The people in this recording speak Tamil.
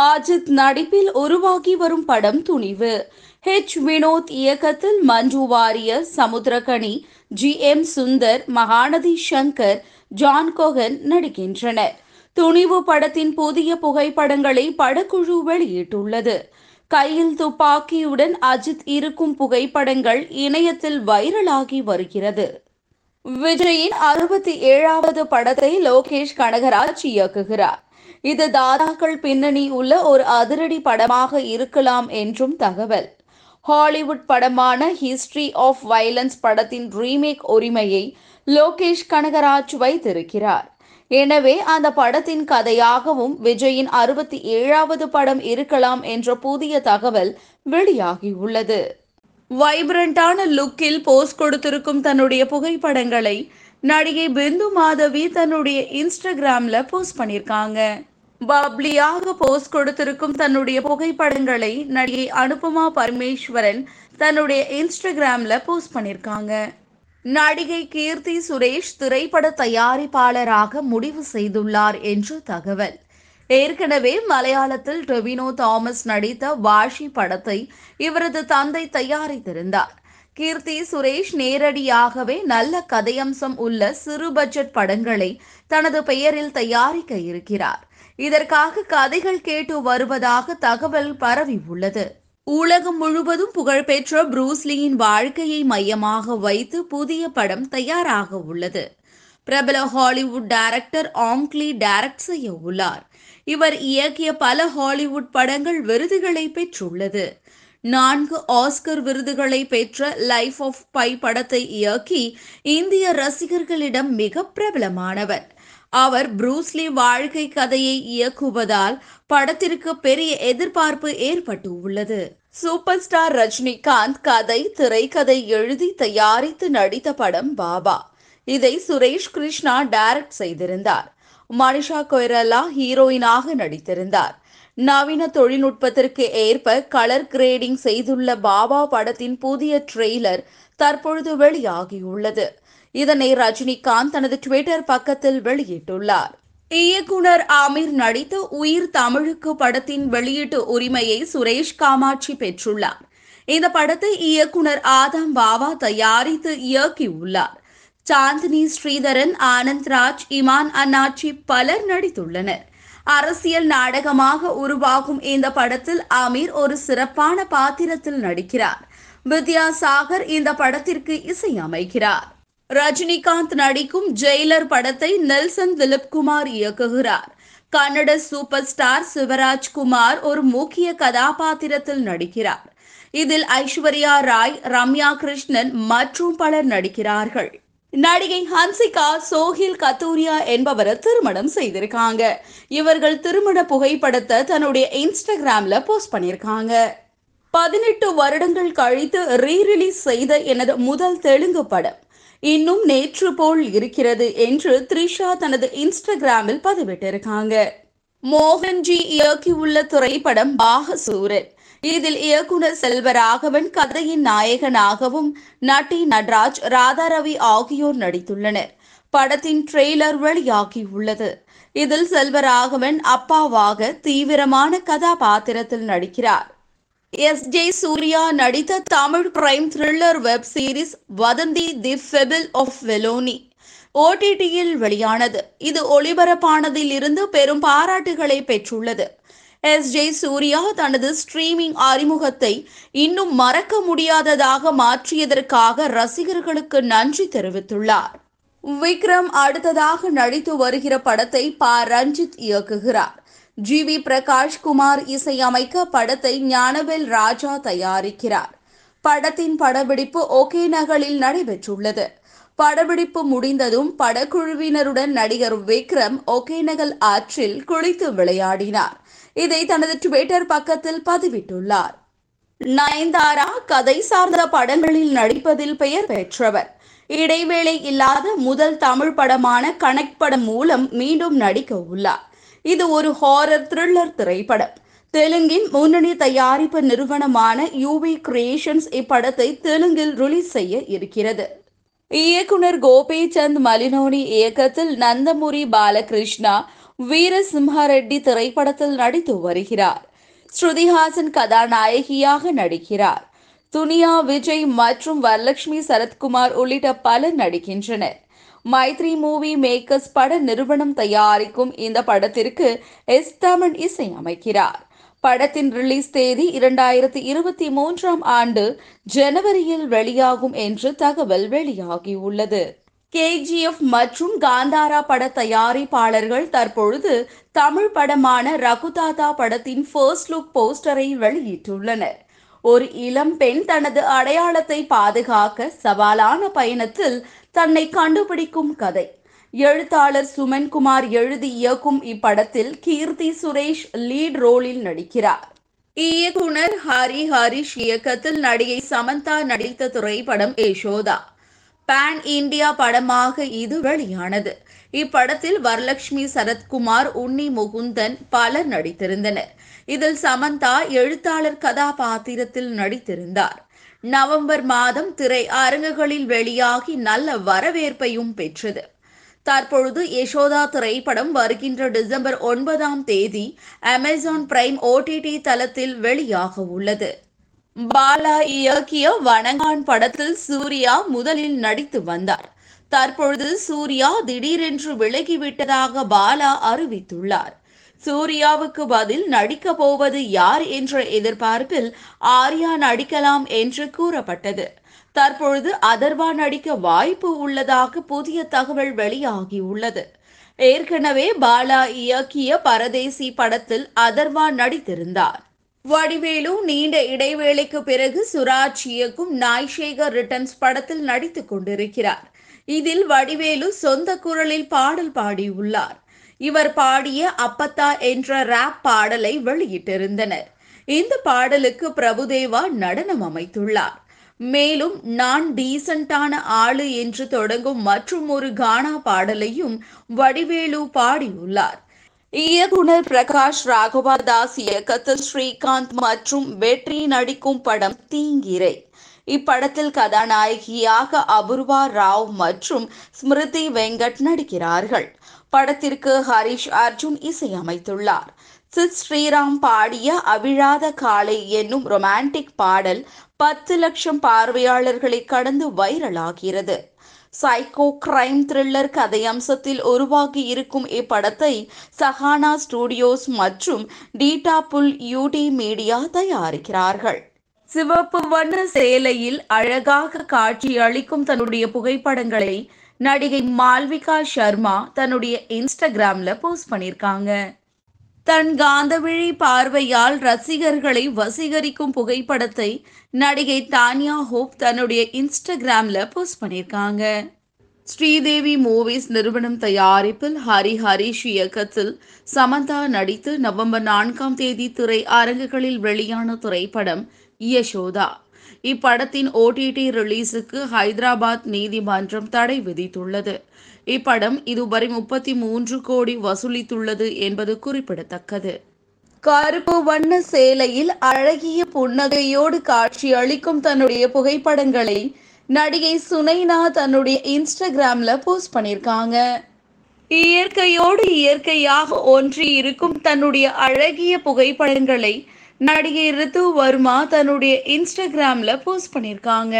அஜித் நடிப்பில் உருவாகி வரும் படம் துணிவு. ஹெச் வினோத் இயக்கத்தில் Manju Warrier Samuthirakani G M Sundar Mahanadi Shankar John Kokken நடிக்கின்றனர். துணிவு படத்தின் புதிய புகைப்படங்களை படக்குழு வெளியிட்டுள்ளது. கையில் துப்பாக்கியுடன் அஜித் இருக்கும் புகைப்படங்கள் இணையத்தில் வைரலாகி வருகிறது. விஜயின் அறுபத்தி ஏழாவது படத்தை லோகேஷ் கனகராஜ் இயக்குகிறார். இது தாதாக்கள் பின்னணி உள்ள ஒரு அதிரடி படமாக இருக்கலாம் என்றும் தகவல். ஹாலிவுட் படமான ஹிஸ்டரி ஆஃப் வயலன்ஸ் படத்தின் ரீமேக் உரிமையை லோகேஷ் கனகராஜ் வைத்திருக்கிறார். எனவே அந்த படத்தின் கதையாகவும் விஜயின் அறுபத்தி ஏழாவது படம் இருக்கலாம் என்ற புதிய தகவல் வெளியாகியுள்ளது. வைப்ரண்டான லுக்கில் போஸ்ட் கொடுத்திருக்கும் தன்னுடைய புகைப்படங்களை நடிகை பிந்து மாதவி தன்னுடைய இன்ஸ்டாகிராம்ல போஸ்ட் பண்ணியிருக்காங்க. பப்ளியாக போஸ் கொடுத்திருக்கும் தன்னுடைய புகைப்படங்களை நடிகை அனுபமா பரமேஸ்வரன் தன்னுடைய இன்ஸ்டாகிராம்ல போஸ்ட் பண்ணியிருக்காங்க. நடிகை கீர்த்தி சுரேஷ் திரைப்பட தயாரிப்பாளராக முடிவு செய்துள்ளார் என்று தகவல். ஏற்கனவே மலையாளத்தில் டொவினோ தாமஸ் நடித்த வாஷி படத்தை இவரது தந்தை தயாரித்திருந்தார். கீர்த்தி சுரேஷ் நேரடியாகவே நல்ல கதையம்சம் உள்ள சிறு பட்ஜெட் படங்களை தனது பெயரில் தயாரிக்க இருக்கிறார். இதற்காக கதைகள் கேட்டு வருவதாக தகவல் பரவி உள்ளது. உலகம் முழுவதும் புகழ்பெற்ற புரூஸ்லியின் வாழ்க்கையை மையமாக வைத்து புதிய படம் தயாராக உள்ளது. பிரபல ஹாலிவுட் டைரக்டர் ஆங்க்லி டைரக்ட் செய்ய உள்ளார். இவர் இயக்கிய பல ஹாலிவுட் படங்கள் விருதுகளை பெற்றுள்ளது. நான்கு ஆஸ்கர் விருதுகளை பெற்ற லைஃப் ஆஃப் பை படத்தை இயக்கி இந்திய ரசிகர்களிடம் மிக பிரபலமானவர். அவர் ப்ரூஸ்லி வாழ்க்கை கதையை இயக்குவதால் படத்திற்கு பெரிய எதிர்பார்ப்பு ஏற்பட்டு உள்ளது. சூப்பர் ஸ்டார் ரஜினிகாந்த் கதை திரைக்கதை எழுதி தயாரித்து நடித்த படம் பாபா. இதை சுரேஷ் கிருஷ்ணா டைரக்ட் செய்திருந்தார். மனிஷா கொய்ரலா ஹீரோயினாக நடித்திருந்தார். நவீன தொழில்நுட்பத்திற்கு ஏற்ப கலர் கிரேடிங் செய்துள்ள பாபா படத்தின் புதிய ட்ரெய்லர் தற்பொழுது வெளியாகியுள்ளது. இதனை ரஜினிகாந்த் தனது ட்விட்டர் பக்கத்தில் வெளியிட்டுள்ளார். இயக்குனர் ஆமீர் நடித்த உயிர் தமிழுக்கு படத்தின் வெளியீட்டு உரிமையை சுரேஷ் காமாட்சி பெற்றுள்ளார். இந்த படத்தை இயக்குனர் ஆதம் பாவா தயாரித்து இயக்கியுள்ளார். சாந்தினி ஸ்ரீதரன் ஆனந்த் ராஜ் இமான் அண்ணாச்சி பலர் நடித்துள்ளனர். அரசியல் நாடகமாக உருவாகும் இந்த படத்தில் அமீர் ஒரு சிறப்பான பாத்திரத்தில் நடிக்கிறார். வித்யாசாகர் இந்த படத்திற்கு இசையமைக்கிறார் ரஜினிகாந்த் நடிக்கும் ஜெயிலர் படத்தை நெல்சன் திலீப்குமார் இயக்குகிறார். கன்னட சூப்பர் ஸ்டார் சிவராஜ் குமார் ஒரு முக்கிய கதாபாத்திரத்தில் நடிக்கிறார். இதில் ஐஸ்வர்யா ராய் ரம்யா கிருஷ்ணன் மற்றும் பலர் நடிக்கிறார்கள். நடிகை ஹன்சிகா சோஹில் கத்தூரியா என்பவரை திருமணம் செய்திருக்காங்க. இவர்கள் திருமண புகைப்படத்தை தன்னுடைய இன்ஸ்டாகிராம்ல போஸ்ட் பண்ணியிருக்காங்க. பதினெட்டு வருடங்கள் கழித்து ரீ ரிலீஸ் செய்த எனது முதல் தெலுங்கு படம் இன்னும் நேற்று போல் இருக்கிறது என்று த்ரிஷா தனது இன்ஸ்டாகிராமில் பதிவிட்டிருக்காங்க. மோகன்ஜி இயக்கியுள்ள திரைப்படம் பாகசூரன். இதில் இயக்குனர் செல்வராகவன் கதையின் நாயகனாகவும் நட்டி நட்ராஜ் ராதாரவி ஆகியோர் நடித்துள்ளனர். படத்தின் ட்ரெய்லர் வெளியாகியுள்ளது. இதில் செல்வராகவன் அப்பாவாக தீவிரமான கதாபாத்திரத்தில் நடிக்கிறார். எஸ். ஜே. சூர்யா நடித்த Tamil crime thriller web series Vadhandhi the fable of Velonie ஓடிடியில் வெளியானது. இது ஒளிபரப்பானதில் இருந்து பெரும் பாராட்டுகளை பெற்றுள்ளது. எஸ். ஜே சூர்யா தனது ஸ்ட்ரீமிங் அறிமுகத்தை இன்னும் மறக்க முடியாததாக மாற்றியதற்காக ரசிகர்களுக்கு நன்றி தெரிவித்துள்ளார். விக்ரம் அடுத்ததாக நடித்து வருகிற படத்தை ப. ரஞ்சித் இயக்குகிறார். ஜி. வி. பிரகாஷ் குமார் இசையமைக்க படத்தை ஞானவேல் ராஜா தயாரிக்கிறார். படத்தின் படப்பிடிப்பு ஒகே நகலில் நடைபெற்றுள்ளது. படப்பிடிப்பு முடிந்ததும் படக்குழுவினருடன் நடிகர் விக்ரம் ஒகேனகல் ஆற்றில் குளித்து விளையாடினார். இதை தனது ட்விட்டர் பக்கத்தில் பதிவிட்டுள்ளார். நயன்தாரா கதை சார்ந்த படங்களில் நடிப்பதில் பெயர் பெற்றவர். இடைவேளை இல்லாத முதல் தமிழ் படமான கனெக்ட் படம் மூலம் மீண்டும் நடிக்க உள்ளார். இது ஒரு ஹாரர் த்ரில்லர் திரைப்படம். தெலுங்கின் முன்னணி தயாரிப்பு நிறுவனமான யூவி கிரியேஷன்ஸ் இப்படத்தை தெலுங்கில் ரிலீஸ் செய்ய இருக்கிறது. இயக்குனர் கோபிச்சந்த் மலினோனி இயக்கத்தில் நந்தமுரி பாலகிருஷ்ணா வீரசிம்ஹா ரெட்டி திரைப்படத்தில் நடித்து வருகிறார். ஸ்ருதிஹாசன் கதாநாயகியாக நடிக்கிறார். துனியா விஜய் மற்றும் வரலட்சுமி சரத்குமார் உள்ளிட்ட பலர் நடிக்கின்றனர். மைத்ரி மூவி மேக்கர்ஸ் பட நிறுவனம் தயாரிக்கும் இந்த படத்திற்கு எஸ் தமன் இசையமைக்கிறார் படத்தின் ரிலீஸ் தேதி இரண்டாயிரத்தி இருபத்தி மூன்றாம் ஆண்டு ஜனவரியில் வெளியாகும் என்று தகவல் வெளியாகியுள்ளது. கேஜிஎஃப் மற்றும் காந்தாரா பட தயாரிப்பாளர்கள் தற்பொழுது தமிழ் படமான ரகுதாதா படத்தின் ஃபர்ஸ்ட் லுக் போஸ்டரை வெளியிட்டுள்ளனர். ஒரு இளம் பெண் தனது அடையாளத்தை பாதுகாக்க சவாலான பயணத்தில் தன்னை கண்டுபிடிக்கும் கதை. எழுத்தாளர் சுமன்குமார் எழுதி இயக்கும் இப்படத்தில் கீர்த்தி சுரேஷ் லீட் ரோலில் நடிக்கிறார். இயக்குனர் ஹரி ஹரிஷ் இயக்கத்தில் நடிகை சமந்தா நடித்த திரைப்படம் யசோதா. பேன் இந்தியா படமாக இது வெளியானது. இப்படத்தில் வரலட்சுமி சரத்குமார் உன்னி முகுந்தன் பலர் நடித்திருந்தனர். இதில் சமந்தா எழுத்தாளர் கதாபாத்திரத்தில் நடித்திருந்தார். நவம்பர் மாதம் திரை அரங்குகளில் வெளியாகி நல்ல வரவேற்பையும் பெற்றது. தற்பொழுது யசோதா திரைப்படம் வருகின்ற டிசம்பர் ஒன்பதாம் தேதி அமேசான் பிரைம் ஓடிடி தளத்தில் வெளியாக உள்ளது. பாலா இயக்கிய வணங்கான் படத்தில் சூர்யா முதலில் நடித்து வந்தார். தற்பொழுது சூர்யா திடீரென்று விலகிவிட்டதாக பாலா அறிவித்துள்ளார். சூர்யாவுக்கு பதில் நடிக்க போவது யார் என்ற எதிர்பார்ப்பில் ஆர்யா நடிக்கலாம் என்று கூறப்பட்டது. தற்பொழுது அதர்வா நடிக்க வாய்ப்பு உள்ளதாக புதிய தகவல் வெளியாகியுள்ளது. ஏற்கனவே பாலா இயக்கிய பரதேசி படத்தில் அதர்வா நடித்திருந்தார். வடிவேலு நீண்ட இடைவேளைக்கு பிறகு சுராஜ் இயக்கும் நாய்ஷேகர் ரிட்டர்ன்ஸ் படத்தில் நடித்துக் கொண்டிருக்கிறார். இதில் வடிவேலு சொந்த குரலில் பாடல் பாடியுள்ளார். இவர் பாடிய அப்பத்தா என்ற ராப் பாடலை வெளியிட்டிருந்தனர். இந்த பாடலுக்கு பிரபுதேவா நடனம் அமைத்துள்ளார். மேலும் நான் டீசண்டான ஆளு என்று தொடங்கும் மற்றும் ஒரு கானா பாடலையும் வடிவேலு பாடியுள்ளார். இயக்குனர் பிரகாஷ் ராகவா தாஸ் இயக்கத்தில் ஸ்ரீகாந்த் மற்றும் வெற்றி நடிக்கும் படம் தீங்கிரை. இப்படத்தில் கதாநாயகியாக அபூர்வா ராவ் மற்றும் ஸ்மிருதி வெங்கட் நடிக்கிறார்கள். படத்திற்கு ஹரிஷ் அர்ஜுன் இசையமைத்துள்ளார். சித் ஸ்ரீராம் பாடிய அவிழாத காலை என்னும் ரொமான்டிக் பாடல் பத்து லட்சம் பார்வையாளர்களை கடந்து வைரலாகிறது. சைக்கோ கிரைம் த்ரில்லர் கதையம்சத்தில் உருவாகி இருக்கும் இப்படத்தை சஹானா ஸ்டுடியோஸ் மற்றும் டீடாபுல் யூடி மீடியா தயாரிக்கிறார்கள். சிவப்பு வண்ண சேலையில் அழகாக காட்சி அளிக்கும் தன்னுடைய புகைப்படங்களை நடிகை மால்விகா சர்மா தன்னுடைய இன்ஸ்டாகிராம்ல போஸ்ட் பண்ணியிருக்காங்க தன் காந்தவிழி பார்வையால் ரசிகர்களை வசீகரிக்கும் புகைப்படத்தை நடிகை தானியா ஹோப் தன்னுடைய இன்ஸ்டாகிராம்ல போஸ்ட் பண்ணியிருக்காங்க ஸ்ரீதேவி மூவிஸ் நிறுவனம் தயாரிப்பில் ஹரி ஹரிஷ் இயக்கத்தில் சமந்தா நடித்து நவம்பர் நான்காம் தேதி திரை அரங்குகளில் வெளியான திரைப்படம் யசோதா. இப்படத்தின் ஓடிடி ரிலீஸுக்கு ஹைதராபாத் நீதிமன்றம் தடை விதித்துள்ளது. இப்படம் இதுவரை முப்பத்தி மூன்று கோடி வசூலித்துள்ளது என்பது குறிப்பிடத்தக்கது. கருப்பு வண்ண சேலையில் அழகிய புன்னகையோடு காட்சி அளிக்கும் தன்னுடைய புகைப்படங்களை நடிகை சுனைனா தன்னுடைய இன்ஸ்டாகிராம்ல போஸ்ட் பண்ணியிருக்காங்க. இயற்கையோடு இயற்கையாக ஒன்றி இருக்கும் தன்னுடைய அழகிய புகைப்படங்களை நடிகை ரித்து வர்மா தன்னுடைய இன்ஸ்டாகிராம்ல போஸ்ட் பண்ணியிருக்காங்க